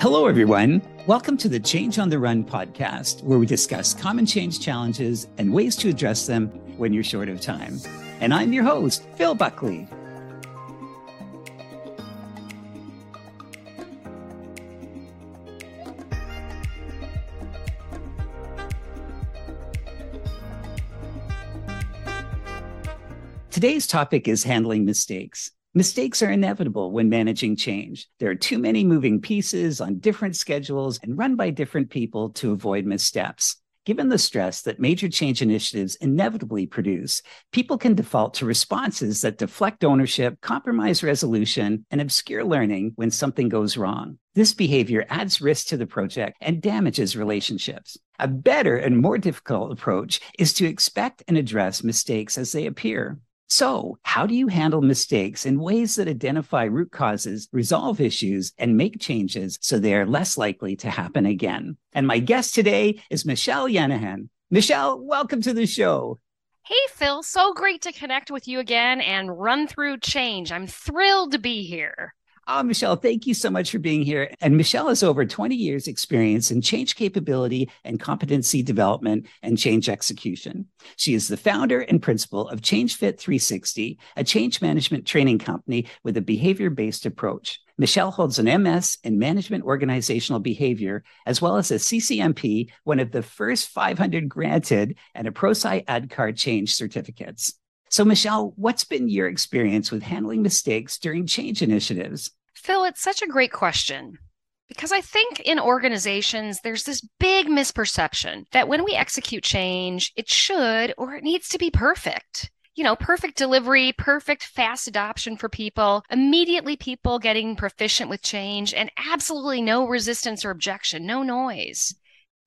Hello, everyone. Welcome to the Change on the Run podcast, where we discuss common change challenges and ways to address them when you're short of time. And I'm your host, Phil Buckley. Today's topic is handling mistakes. Mistakes are inevitable when managing change. There are too many moving pieces on different schedules and run by different people to avoid missteps. Given the stress that major change initiatives inevitably produce, people can default to responses that deflect ownership, compromise resolution, and obscure learning when something goes wrong. This behavior adds risk to the project and damages relationships. A better and more difficult approach is to expect and address mistakes as they appear. So, how do you handle mistakes in ways that identify root causes, resolve issues, and make changes so they are less likely to happen again? And my guest today is Michelle Yanahan. Michelle, welcome to the show. Hey, Phil, so great to connect with you again and run through change. I'm thrilled to be here. Oh, Michelle, thank you so much for being here. And Michelle has over 20 years experience in change capability and competency development and change execution. She is the founder and principal of ChangeFit 360, a change management training company with a behavior-based approach. Michelle holds an MS in management organizational behavior, as well as a CCMP, one of the first 500 granted, and a Prosci ADKAR change certificates. So, Michelle, what's been your experience with handling mistakes during change initiatives? Phil, it's such a great question. Because I think in organizations, there's this big misperception that when we execute change, it should or it needs to be perfect. You know, perfect delivery, perfect fast adoption for people, immediately people getting proficient with change, and absolutely no resistance or objection, no noise.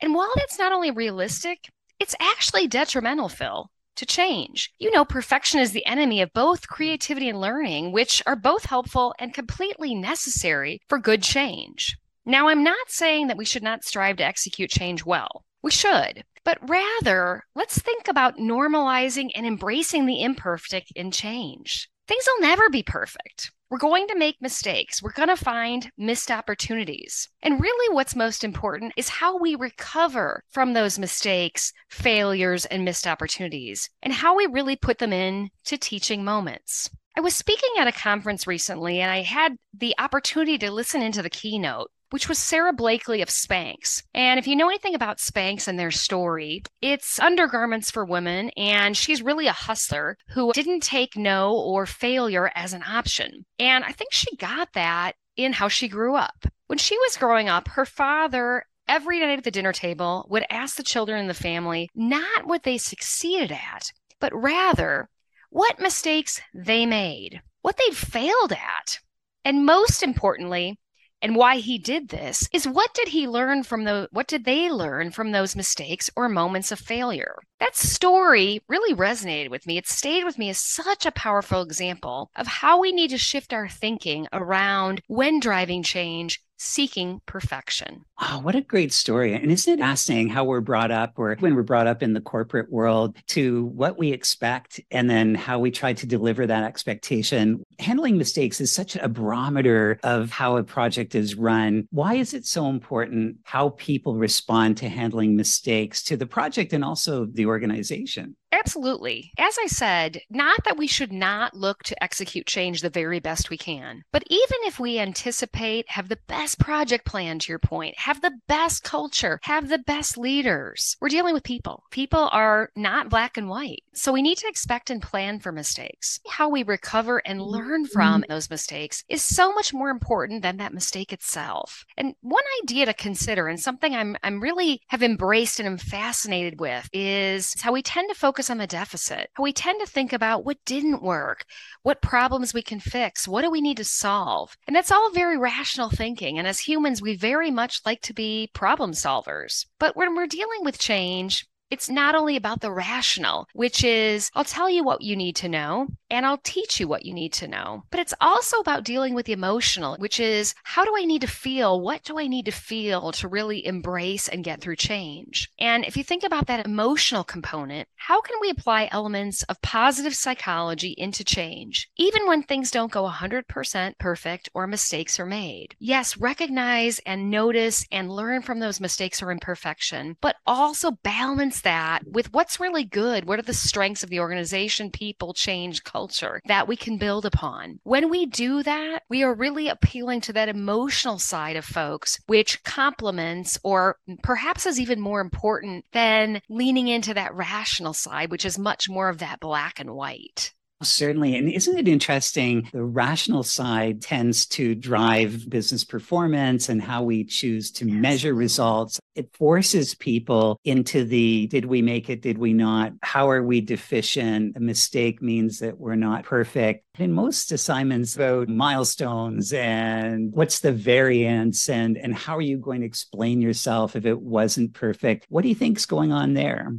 And while that's not only realistic, it's actually detrimental, Phil to change. You know, perfection is the enemy of both creativity and learning, which are both helpful and completely necessary for good change. Now, I'm not saying that we should not strive to execute change well. We should. But rather, let's think about normalizing and embracing the imperfect in change. Things will never be perfect. We're going to make mistakes. We're going to find missed opportunities. And really, what's most important is how we recover from those mistakes, failures, and missed opportunities, and how we really put them in to teaching moments. I was speaking at a conference recently and I had the opportunity to listen into the keynote which was Sara Blakely of Spanx. And if you know anything about Spanx and their story, it's undergarments for women, and she's really a hustler who didn't take no or failure as an option. And I think she got that in how she grew up. When she was growing up, her father every night at the dinner table would ask the children in the family not what they succeeded at, but rather what mistakes they made, what they'd failed at. And most importantly, and why he did this is what did he learn from the what did they learn from those mistakes or moments of failure? That story really resonated with me. It stayed with me as such a powerful example of how we need to shift our thinking around when driving change seeking perfection. Oh, what a great story. And isn't it fascinating how we're brought up, or when we're brought up in the corporate world, to what we expect and then how we try to deliver that expectation? Handling mistakes is such a barometer of how a project is run. Why is it so important how people respond to handling mistakes to the project and also the organization? Absolutely. As I said, not that we should not look to execute change the very best we can, but even if we anticipate, have the best project plan, to your point, have the best culture, have the best leaders, we're dealing with people. People are not black and white. So we need to expect and plan for mistakes. How we recover and learn from mm-hmm. those mistakes is so much more important than that mistake itself. And one idea to consider, and something I'm, I'm really have embraced and am fascinated with, is how we tend to focus focus on the deficit. We tend to think about what didn't work, what problems we can fix, what do we need to solve. And that's all very rational thinking. And as humans, we very much like to be problem solvers. But when we're dealing with change, It's not only about the rational, which is I'll tell you what you need to know and I'll teach you what you need to know, but it's also about dealing with the emotional, which is how do I need to feel? What do I need to feel to really embrace and get through change? And if you think about that emotional component, how can we apply elements of positive psychology into change, even when things don't go 100% perfect or mistakes are made? Yes, recognize and notice and learn from those mistakes or imperfection, but also balance that with what's really good. What are the strengths of the organization, people, change, culture that we can build upon? When we do that, we are really appealing to that emotional side of folks, which complements or perhaps is even more important than leaning into that rational side, which is much more of that black and white. Certainly. And isn't it interesting? The rational side tends to drive business performance and how we choose to yes. measure results. It forces people into the did we make it? Did we not? How are we deficient? A mistake means that we're not perfect. In most assignments about milestones and what's the variance and, and how are you going to explain yourself if it wasn't perfect? What do you think's going on there?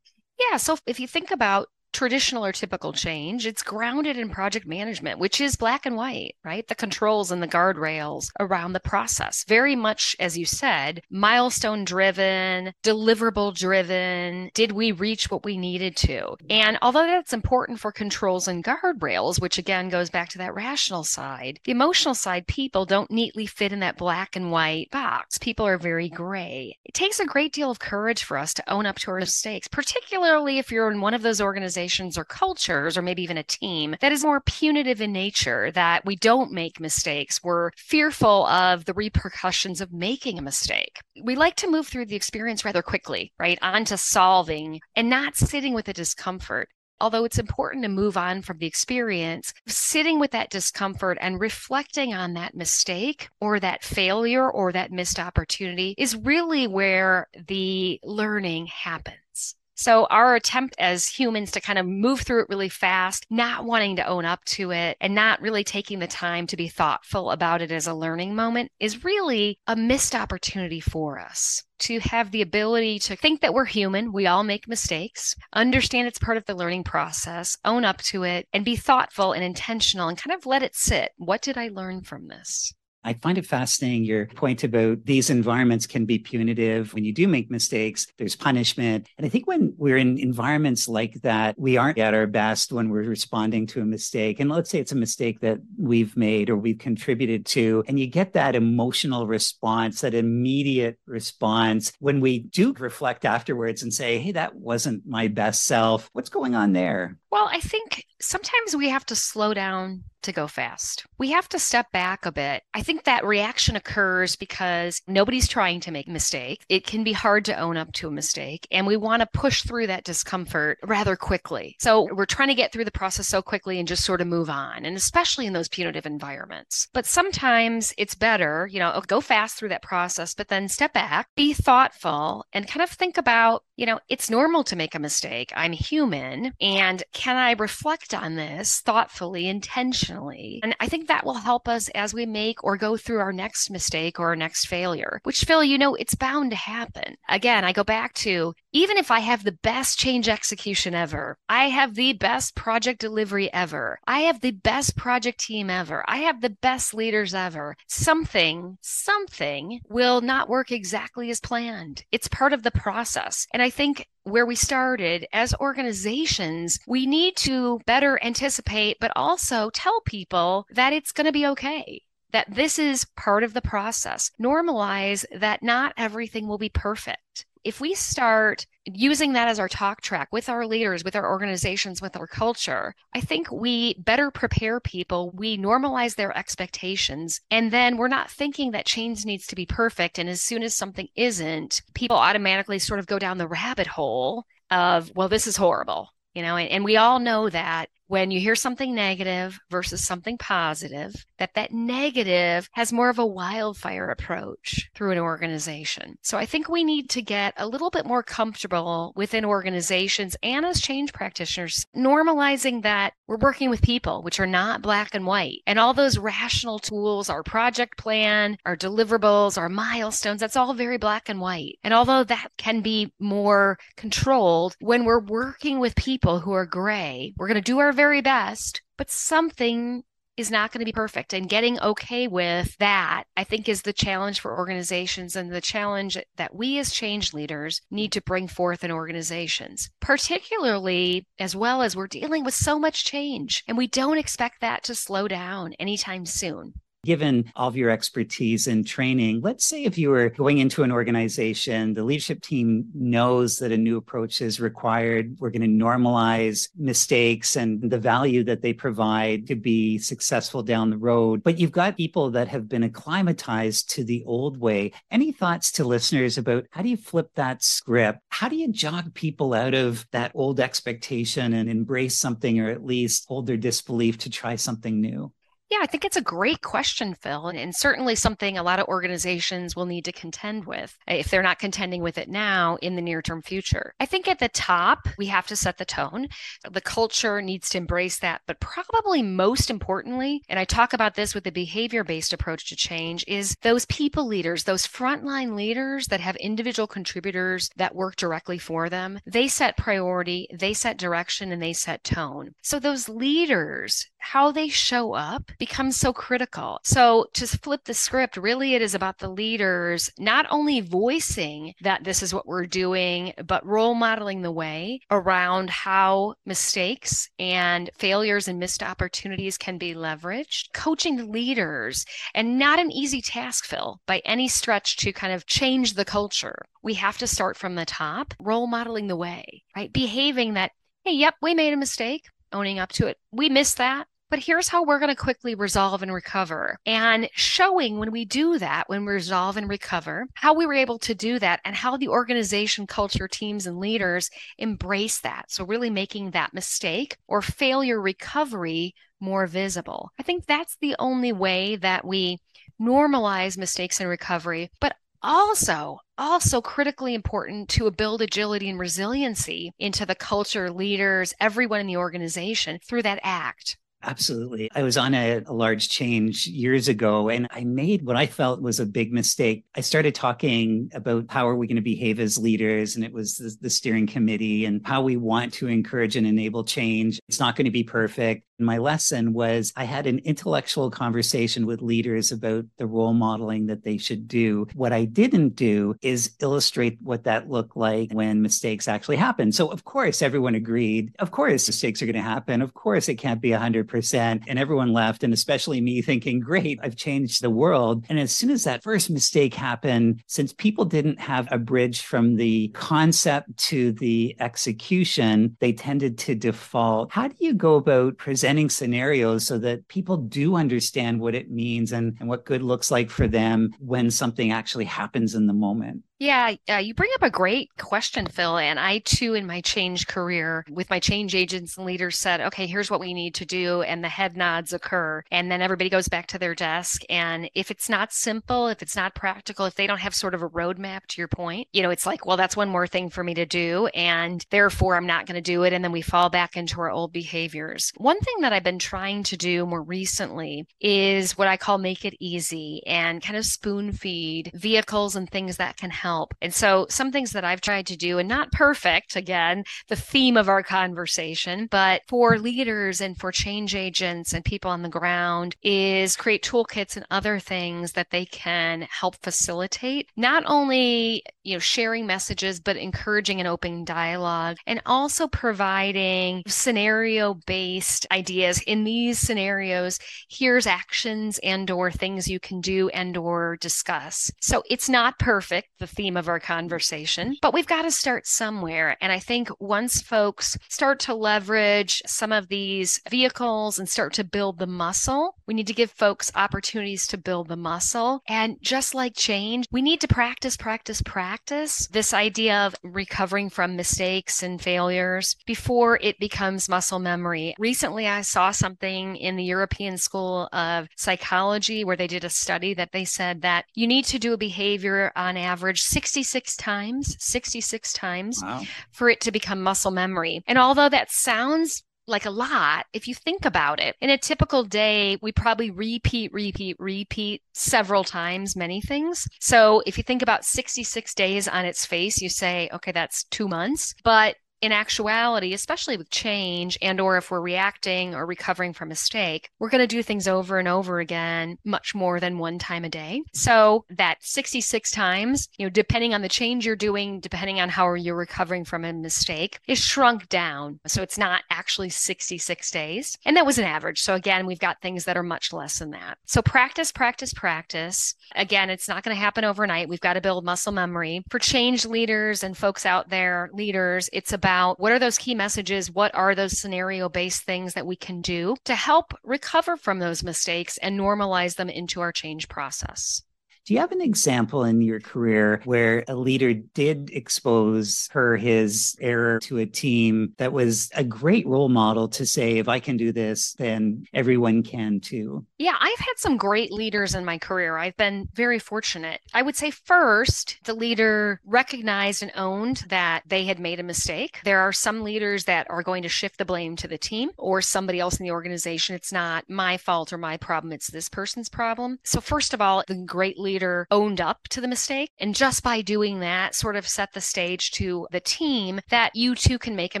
Yeah. So if you think about traditional or typical change. It's grounded in project management, which is black and white, right? The controls and the guardrails around the process. Very much, as you said, milestone driven, deliverable driven. Did we reach what we needed to? And although that's important for controls and guardrails, which again goes back to that rational side, the emotional side, people don't neatly fit in that black and white box. People are very gray. It takes a great deal of courage for us to own up to our mistakes, particularly if you're in one of those organizations organizations or cultures, or maybe even a team that is more punitive in nature, that we don't make mistakes. We're fearful of the repercussions of making a mistake. We like to move through the experience rather quickly, right? Onto solving and not sitting with the discomfort although it's important to move on from the experience, sitting with that discomfort and reflecting on that mistake or that failure or that missed opportunity is really where the learning happens. So our attempt as humans to kind of move through it really fast, not wanting to own up to it and not really taking the time to be thoughtful about it as a learning moment is really a missed opportunity for us to have the ability to think that we're human. We all make mistakes, understand it's part of the learning process, own up to it, and be thoughtful and intentional and kind of let it sit. What did I learn from this? I find it fascinating your point about these environments can be punitive. When you do make mistakes, there's punishment. And I think when we're in environments like that, we aren't at our best when we're responding to a mistake. And let's say it's a mistake that we've made or we've contributed to, and you get that emotional response, that immediate response when we do reflect afterwards and say, hey, that wasn't my best self. What's going on there? Well, I think sometimes we have to slow down to go fast. We have to step back a bit. I think that reaction occurs because nobody's trying to make a mistake. It can be hard to own up to a mistake, and we want to push through that discomfort rather quickly. So we're trying to get through the process so quickly and just sort of move on, and especially in those punitive environments. But sometimes it's better, you know, go fast through that process, but then step back, be thoughtful, and kind of think about, you know, it's normal to make a mistake. I'm human, and can I reflect on this thoughtfully, intentionally? And I think that will help us as we make or go through our next mistake or our next failure, which, Phil, you know, it's bound to happen. Again, I go back to even if I have the best change execution ever, I have the best project delivery ever, I have the best project team ever, I have the best leaders ever, something, something will not work exactly as planned. It's part of the process. And I think where we started as organizations, we need to better anticipate, but also tell people that it's going to be okay. That this is part of the process. Normalize that not everything will be perfect if we start using that as our talk track with our leaders, with our organizations, with our culture, I think we better prepare people. We normalize their expectations. And then we're not thinking that change needs to be perfect. And as soon as something isn't, people automatically sort of go down the rabbit hole of, well, this is horrible. You know, and, and we all know that when you hear something negative versus something positive, that that negative has more of a wildfire approach through an organization. So I think we need to get a little bit more comfortable within organizations and as change practitioners, normalizing that we're working with people, which are not black and white. And all those rational tools, our project plan, our deliverables, our milestones, that's all very black and white. And although that can be more controlled, when we're working with people who are gray, we're going to do our very best, but something is not going to be perfect. And getting okay with that, I think, is the challenge for organizations and the challenge that we as change leaders need to bring forth in organizations, particularly as well as we're dealing with so much change. And we don't expect that to slow down anytime soon. Given all of your expertise and training, let's say if you were going into an organization, the leadership team knows that a new approach is required. We're going to normalize mistakes and the value that they provide to be successful down the road. But you've got people that have been acclimatized to the old way. Any thoughts to listeners about how do you flip that script? How do you jog people out of that old expectation and embrace something or at least hold their disbelief to try something new? Yeah, I think it's a great question, Phil, and, and, certainly something a lot of organizations will need to contend with eh, if they're not contending with it now in the near term future. I think at the top, we have to set the tone. The culture needs to embrace that, but probably most importantly, and I talk about this with the behavior based approach to change, is those people leaders, those frontline leaders that have individual contributors that work directly for them. They set priority, they set direction, and they set tone. So those leaders, how they show up, becomes so critical. So to flip the script, really it is about the leaders not only voicing that this is what we're doing, but role modeling the way around how mistakes and failures and missed opportunities can be leveraged, coaching the leaders, and not an easy task, Phil, by any stretch to kind of change the culture. We have to start from the top, role modeling the way, right? Behaving that, hey, yep, we made a mistake, owning up to it. We missed that but here's how we're going to quickly resolve and recover. And showing when we do that, when we resolve and recover, how we were able to do that and how the organization, culture, teams, and leaders embrace that. So, really making that mistake or failure recovery more visible. I think that's the only way that we normalize mistakes and recovery, but also also critically important to build agility and resiliency into the culture leaders everyone in the organization through that act Absolutely. I was on a, a, large change years ago and I made what I felt was a big mistake. I started talking about how are we going to behave as leaders, and it was the, the steering committee and how we want to encourage and enable change. It's not going to be perfect. My lesson was I had an intellectual conversation with leaders about the role modeling that they should do. What I didn't do is illustrate what that looked like when mistakes actually happen. So, of course, everyone agreed. Of course, mistakes are going to happen. Of course, it can't be 100%. And everyone left, and especially me thinking, great, I've changed the world. And as soon as that first mistake happened, since people didn't have a bridge from the concept to the execution, they tended to default. How do you go about presenting? Presenting scenarios so that people do understand what it means and, and what good looks like for them when something actually happens in the moment. Yeah, uh, you bring up a great question, Phil. And I too, in my change career with my change agents and leaders, said, okay, here's what we need to do. And the head nods occur. And then everybody goes back to their desk. And if it's not simple, if it's not practical, if they don't have sort of a roadmap to your point, you know, it's like, well, that's one more thing for me to do. And therefore, I'm not going to do it. And then we fall back into our old behaviors. One thing that I've been trying to do more recently is what I call make it easy and kind of spoon feed vehicles and things that can help help. And so, some things that I've tried to do, and not perfect, again, the theme of our conversation, but for leaders and for change agents and people on the ground is create toolkits and other things that they can help facilitate not only you know sharing messages but encouraging an open dialogue and also providing scenario based ideas in these scenarios here's actions and or things you can do and or discuss so it's not perfect the theme of our conversation but we've got to start somewhere. And i think once folks start to leverage some of these vehicles and start to build the muscle we need to give folks opportunities to build the muscle. And just like change we need to practice practice practice this idea of recovering from mistakes and failures before it becomes muscle memory. Recently I saw something in the European School of Psychology where they did a study that they said that you need to do a behavior on average 66 times, 66 times wow. for it to become muscle memory. And although that sounds like a lot if you think about it. In a typical day, we probably repeat, repeat, repeat several times many things. So if you think about 66 days on its face, you say, okay, that's two months. But in actuality especially with change and or if we're reacting or recovering from a mistake we're going to do things over and over again much more than one time a day. So that 66 times you know depending on the change you're doing depending on how you're recovering from a mistake is shrunk down. So it's not actually 66 days. And that was an average. So again we've got things that are much less than that. So practice practice practice. Again it's not going to happen overnight. We've got to build muscle memory. For change leaders and folks out there leaders it's about about what are those key messages? What are those scenario based things that we can do to help recover from those mistakes and normalize them into our change process? Do you have an example in your career where a leader did expose her, his error to a team that was a great role model to say, if I can do this, then everyone can too? Yeah, I've had some great leaders in my career. I've been very fortunate. I would say first, the leader recognized and owned that they had made a mistake. There are some leaders that are going to shift the blame to the team or somebody else in the organization. It's not my fault or my problem, it's this person's problem. So, first of all, the great leader leader owned up to the mistake. And just by doing that, sort of set the stage to the team that you too can make a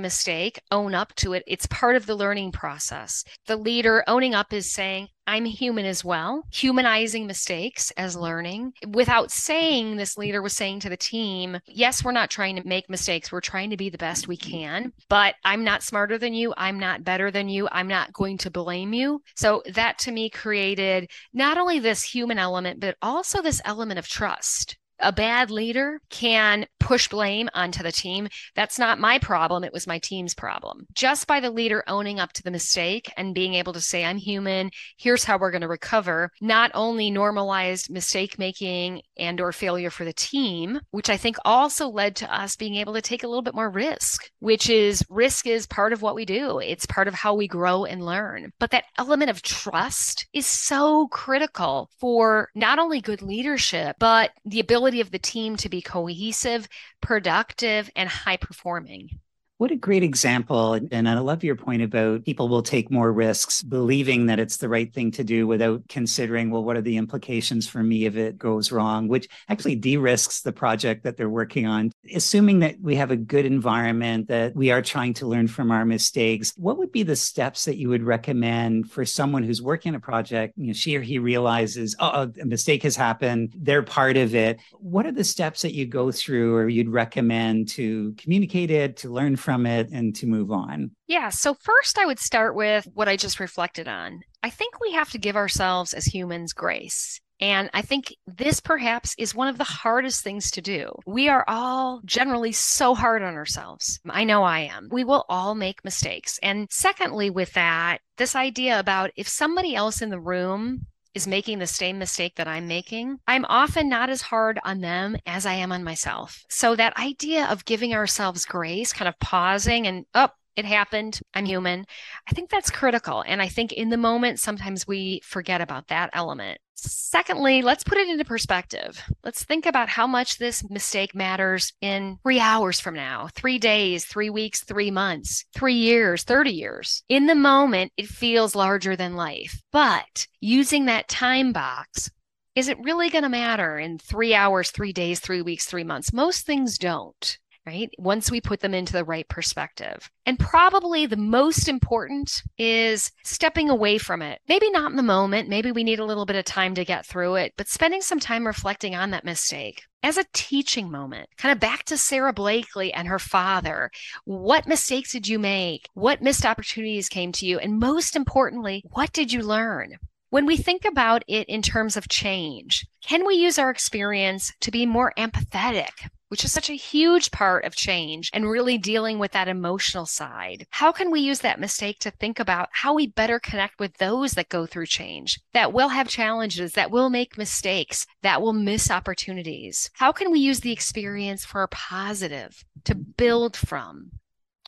mistake, own up to it. It's part of the learning process. The leader owning up is saying, I'm human as well, humanizing mistakes as learning. Without saying, this leader was saying to the team, Yes, we're not trying to make mistakes. We're trying to be the best we can, but I'm not smarter than you. I'm not better than you. I'm not going to blame you. So that to me created not only this human element, but also this element of trust a bad leader can push blame onto the team. That's not my problem. It was my team's problem. Just by the leader owning up to the mistake and being able to say, I'm human. Here's how we're going to recover. Not only normalized mistake making and or failure for the team, which I think also led to us being able to take a little bit more risk, which is risk is part of what we do. It's part of how we grow and learn. But that element of trust is so critical for not only good leadership, but the ability of the team to be cohesive, productive, and high performing. What a great example. And I love your point about people will take more risks, believing that it's the right thing to do without considering, well, what are the implications for me if it goes wrong, which actually de risks the project that they're working on. Assuming that we have a good environment, that we are trying to learn from our mistakes, what would be the steps that you would recommend for someone who's working a project? You know, she or he realizes, oh, a mistake has happened, they're part of it. What are the steps that you go through or you'd recommend to communicate it, to learn from? From it and to move on? Yeah. So, first, I would start with what I just reflected on. I think we have to give ourselves as humans grace. And I think this perhaps is one of the hardest things to do. We are all generally so hard on ourselves. I know I am. We will all make mistakes. And secondly, with that, this idea about if somebody else in the room is making the same mistake that I'm making, I'm often not as hard on them as I am on myself. So that idea of giving ourselves grace, kind of pausing and, oh, it happened. I'm human. I think that's critical. And I think in the moment, sometimes we forget about that element. Secondly, let's put it into perspective. Let's think about how much this mistake matters in three hours from now, three days, three weeks, three months, three years, 30 years. In the moment, it feels larger than life. But using that time box, is it really going to matter in three hours, three days, three weeks, three months? Most things don't right? Once we put them into the right perspective. And probably the most important is stepping away from it. Maybe not in the moment. Maybe we need a little bit of time to get through it, but spending some time reflecting on that mistake. as a teaching moment, kind of back to Sara Blakely and her father. What mistakes did you make? What missed opportunities came to you? And most importantly, what did you learn? When we think about it in terms of change, can we use our experience to be more empathetic, which is such a huge part of change and really dealing with that emotional side. How can we use that mistake to think about how we better connect with those that go through change, that will have challenges, that will make mistakes, that will miss opportunities? How can we use the experience for a positive to build from?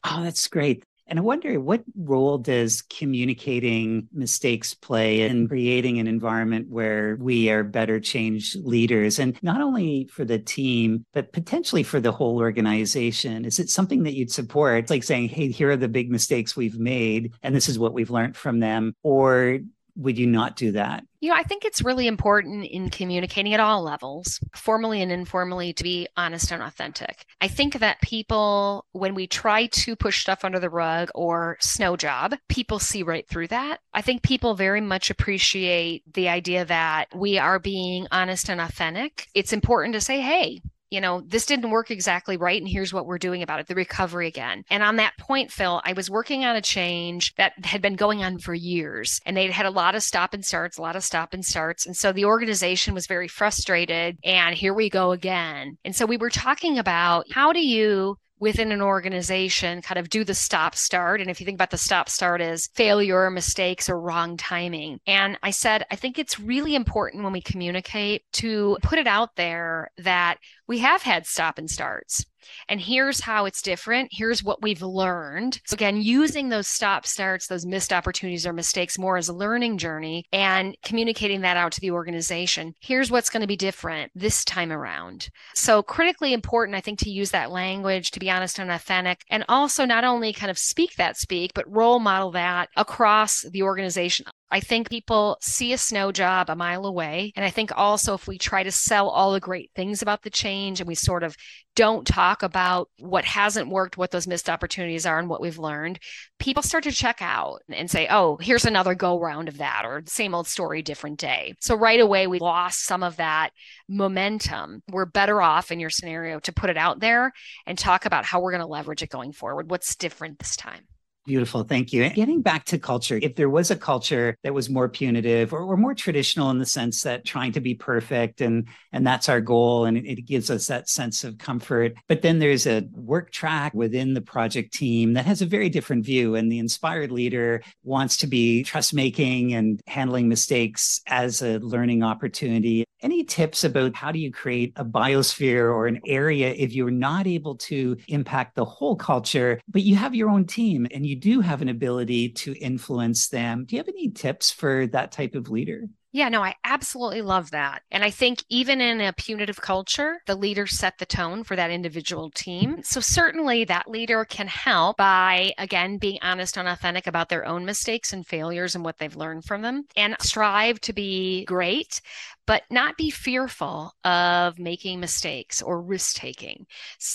Oh, that's great. And I wonder what role does communicating mistakes play in creating an environment where we are better change leaders and not only for the team, but potentially for the whole organization? Is it something that you'd support? It's like saying, hey, here are the big mistakes we've made, and this is what we've learned from them. Or would you not do that? You know, I think it's really important in communicating at all levels, formally and informally, to be honest and authentic. I think that people, when we try to push stuff under the rug or snow job, people see right through that. I think people very much appreciate the idea that we are being honest and authentic. It's important to say, hey, you know, this didn't work exactly right. And here's what we're doing about it the recovery again. And on that point, Phil, I was working on a change that had been going on for years and they'd had a lot of stop and starts, a lot of stop and starts. And so the organization was very frustrated. And here we go again. And so we were talking about how do you within an organization kind of do the stop start. And if you think about the stop start as failure, mistakes, or wrong timing. And I said, I think it's really important when we communicate to put it out there that we have had stop and starts. And here's how it's different. Here's what we've learned. So again, using those stop starts, those missed opportunities or mistakes more as a learning journey and communicating that out to the organization. Here's what's going to be different this time around. So critically important, I think, to use that language, to be honest and authentic, and also not only kind of speak that speak, but role model that across the organization. I think people see a snow job a mile away. And I think also if we try to sell all the great things about the change and we sort of don't talk about what hasn't worked, what those missed opportunities are, and what we've learned, people start to check out and say, oh, here's another go round of that, or same old story, different day. So right away, we lost some of that momentum. We're better off in your scenario to put it out there and talk about how we're going to leverage it going forward. What's different this time? Beautiful. Thank you. Getting back to culture, if there was a culture that was more punitive or, or, more traditional in the sense that trying to be perfect and and that's our goal and it, it gives us that sense of comfort. But then there's a work track within the project team that has a very different view. And the inspired leader wants to be trust making and handling mistakes as a learning opportunity. Any tips about how do you create a biosphere or an area if you're not able to impact the whole culture, but you have your own team and you do have an ability to influence them? Do you have any tips for that type of leader? Yeah, no, I absolutely love that. And I think even in a punitive culture, the leader set the tone for that individual team. So certainly that leader can help by, again, being honest and authentic about their own mistakes and failures and what they've learned from them and strive to be great, but not be fearful of making mistakes or risk taking.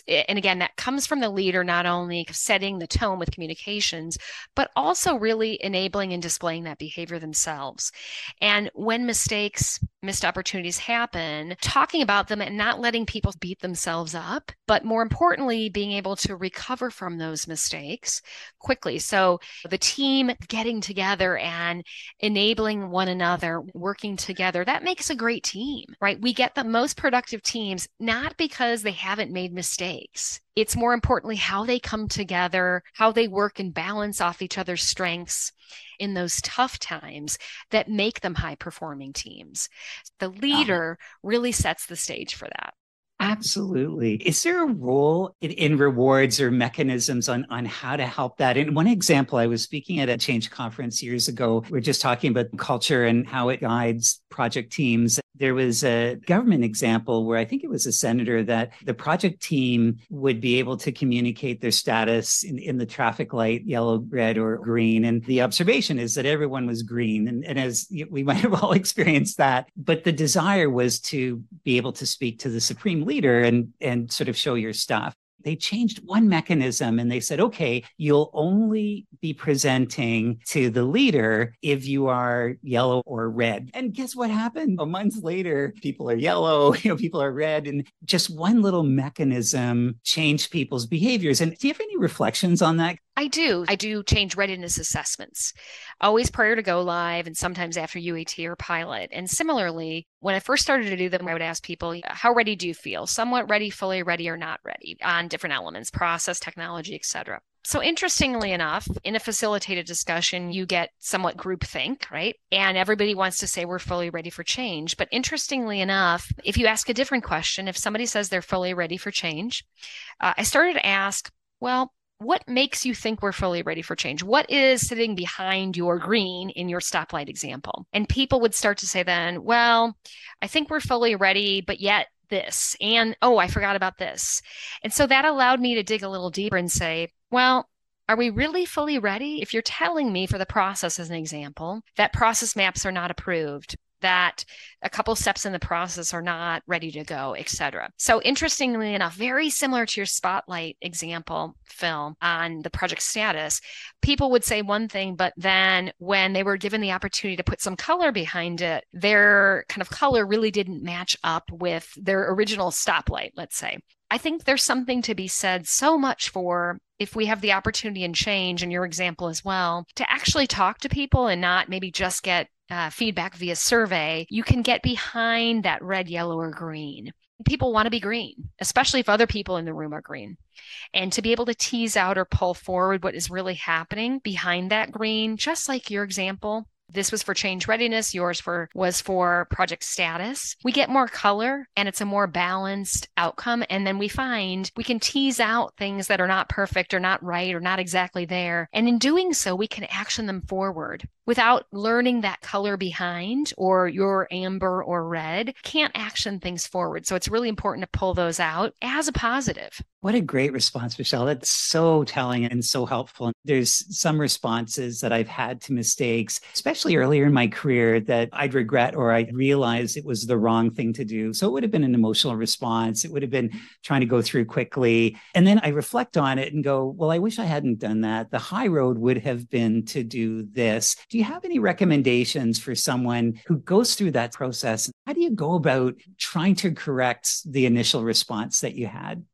And again, that comes from the leader, not only setting the tone with communications, but also really enabling and displaying that behavior themselves. And when mistakes, missed opportunities happen, talking about them and not letting people beat themselves up, but more importantly, being able to recover from those mistakes quickly. So the team getting together and enabling one another, working together, that makes a great team, right? We get the most productive teams not because they haven't made mistakes. It's more importantly how they come together, how they work and balance off each other's strengths in those tough times that make them high performing teams. The leader really sets the stage for that. Absolutely. Is there a role in, in, rewards or mechanisms on, on how to help that? And one example, I was speaking at a change conference years ago. We are just talking about culture and how it guides project teams. There was a government example where I think it was a senator that the project team would be able to communicate their status in, in the traffic light, yellow, red, or green. And the observation is that everyone was green. And, and as we might have all experienced that, but the desire was to be able to speak to the supreme leader and and sort of show your stuff They changed one mechanism and they said, okay, you'll only be presenting to the leader if you are yellow or red. And guess what happened? A month later, people are yellow, you know, people are red. And just one little mechanism changed people's behaviors. And do you have any reflections on that? I do. I do change readiness assessments, always prior to go live and sometimes after UAT or pilot. And similarly, when I first started to do them, I would ask people, how ready do you feel? Somewhat ready, fully ready, or not ready on different elements, process, technology, etc. So interestingly enough, in a facilitated discussion, you get somewhat groupthink, right? And everybody wants to say we're fully ready for change. But interestingly enough, if you ask a different question, if somebody says they're fully ready for change, uh, I started to ask, well, what makes you think we're fully ready for change? What is sitting behind your green in your stoplight example? And people would start to say then, well, I think we're fully ready, but yet this. And oh, I forgot about this. And so that allowed me to dig a little deeper and say, well, are we really fully ready? If you're telling me for the process as an example that process maps are not approved, that a couple steps in the process are not ready to go, etc. So interestingly enough, very similar to your spotlight example, Phil, on the project status, people would say one thing, but then when they were given the opportunity to put some color behind it, their kind of color really didn't match up with their original stoplight, let's say. I think there's something to be said so much for if we have the opportunity and change, and your example as well, to actually talk to people and not maybe just get uh, feedback via survey, you can get behind that red, yellow, or green. People want to be green, especially if other people in the room are green. And to be able to tease out or pull forward what is really happening behind that green, just like your example, this was for change readiness, yours for was for project status. We get more color and it's a more balanced outcome and then we find we can tease out things that are not perfect or not right or not exactly there. And in doing so, we can action them forward without learning that color behind or your amber or red. Can't action things forward. So it's really important to pull those out as a positive. What a great response, Michelle. That's so telling and so helpful. There's some responses that I've had to mistakes, especially earlier in my career, that I'd regret or I'd realize it was the wrong thing to do. So it would have been an emotional response. It would have been trying to go through quickly. And then I reflect on it and go, well, I wish I hadn't done that. The high road would have been to do this. Do you have any recommendations for someone who goes through that process? How do you go about trying to correct the initial response that you had?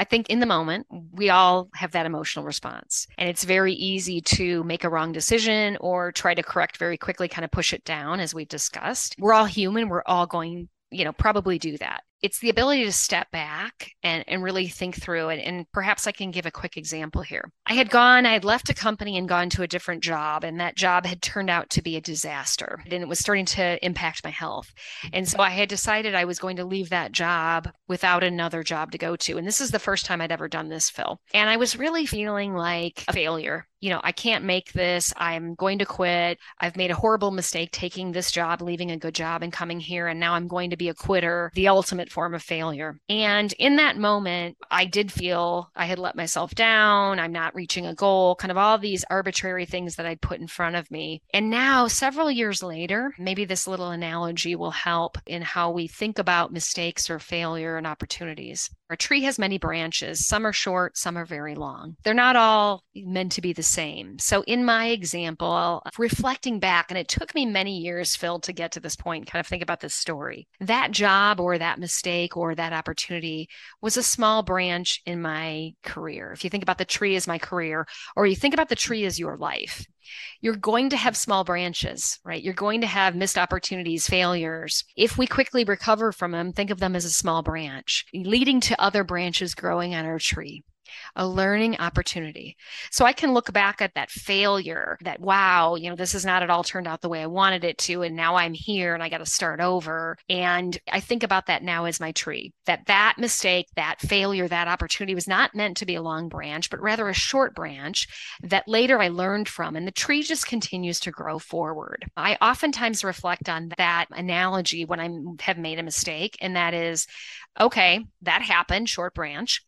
I think in the moment, we all have that emotional response. And it's very easy to make a wrong decision or try to correct very quickly, kind of push it down, as we've discussed. We're all human. We're all going, you know, probably do that it's the ability to step back and, and really think through it. And perhaps I can give a quick example here. I had gone, I had left a company and gone to a different job, and that job had turned out to be a disaster and it was starting to impact my health. And so I had decided I was going to leave that job without another job to go to. And this is the first time I'd ever done this, Phil. And I was really feeling like a failure you know, I can't make this. I'm going to quit. I've made a horrible mistake taking this job, leaving a good job and coming here. And now I'm going to be a quitter, the ultimate form of failure. And in that moment, I did feel I had let myself down. I'm not reaching a goal, kind of all these arbitrary things that I'd put in front of me. And now, several years later, maybe this little analogy will help in how we think about mistakes or failure and opportunities. A tree has many branches. Some are short, some are very long. They're not all meant to be the same. So, in my example, reflecting back, and it took me many years, Phil, to get to this point, kind of think about this story. That job or that mistake or that opportunity was a small branch in my career. If you think about the tree as my career, or you think about the tree as your life, you're going to have small branches, right? You're going to have missed opportunities, failures. If we quickly recover from them, think of them as a small branch, leading to other branches growing on our tree a learning opportunity. So I can look back at that failure, that wow, you know, this has not at all turned out the way I wanted it to. And now I'm here and I got to start over. And I think about that now as my tree that that mistake, that failure, that opportunity was not meant to be a long branch, but rather a short branch that later I learned from. And the tree just continues to grow forward. I oftentimes reflect on that analogy when I have made a mistake. And that is, okay, that happened, short branch,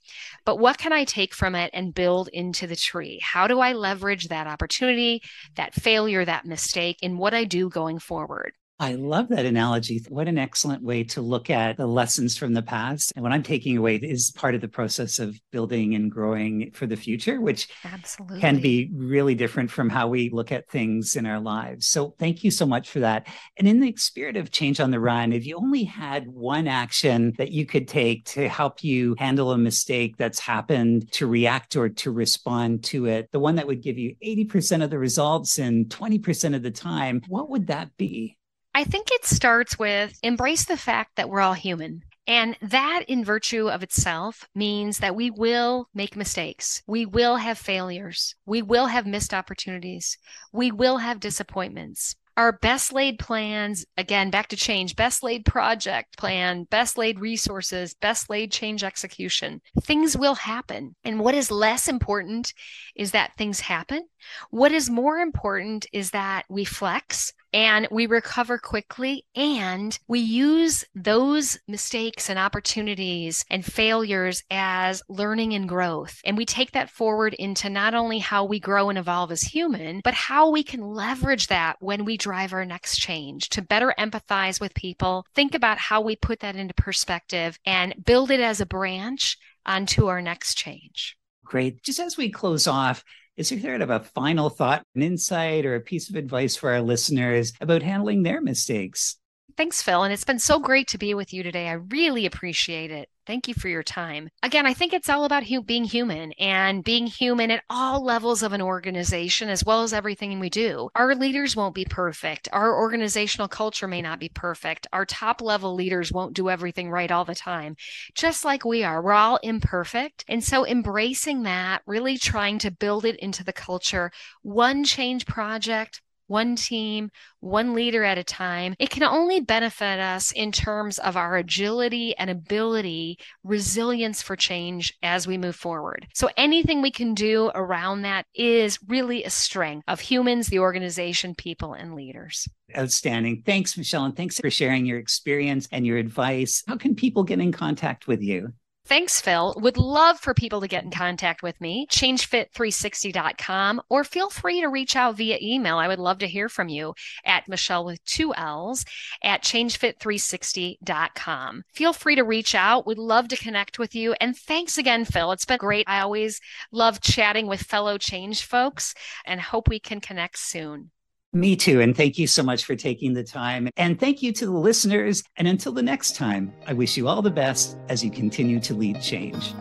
but what can I take from it and build into the tree? How do I leverage that opportunity, that failure, that mistake in what I do going forward? I love that analogy. What an excellent way to look at the lessons from the past. And what I'm taking away is part of the process of building and growing for the future, which Absolutely. can be really different from how we look at things in our lives. So thank you so much for that. And in the spirit of change on the run, if you only had one action that you could take to help you handle a mistake that's happened, to react or to respond to it, the one that would give you 80% of the results in 20% of the time, what would that be? I think it starts with embrace the fact that we're all human. And that, in virtue of itself, means that we will make mistakes. We will have failures. We will have missed opportunities. We will have disappointments. Our best laid plans, again, back to change, best laid project plan, best laid resources, best laid change execution. Things will happen. And what is less important is that things happen. What is more important is that we flex, and we recover quickly and we use those mistakes and opportunities and failures as learning and growth. And we take that forward into not only how we grow and evolve as human but how we can leverage that when we drive our next change. To better empathize with people think about how we put that into perspective and build it as a branch onto our next change. Great. Just as we close off is there of a final thought, an insight, or a piece of advice for our listeners about handling their mistakes? Thanks, Phil. And it's been so great to be with you today. I really appreciate it. Thank you for your time. Again, I think it's all about hu- being human and being human at all levels of an organization as well as everything we do. Our leaders won't be perfect. Our organizational culture may not be perfect. Our top level leaders won't do everything right all the time, just like we are. We're all imperfect. And so embracing that, really trying to build it into the culture, one change project one team, one leader at a time, it can only benefit us in terms of our agility and ability, resilience for change as we move forward. So anything we can do around that is really a strength of humans, the organization, people, and leaders. Outstanding. Thanks, Michelle. And thanks for sharing your experience and your advice. How can people get in contact with you? Thanks, Phil. Would love for people to get in contact with me, changefit360.com, or feel free to reach out via email. I would love to hear from you at Michelle with two L's at changefit360.com. Feel free to reach out. We'd love to connect with you. And thanks again, Phil. It's been great. I always love chatting with fellow change folks and hope we can connect soon. Me too. And thank you so much for taking the time. And thank you to the listeners. And until the next time, I wish you all the best as you continue to lead change.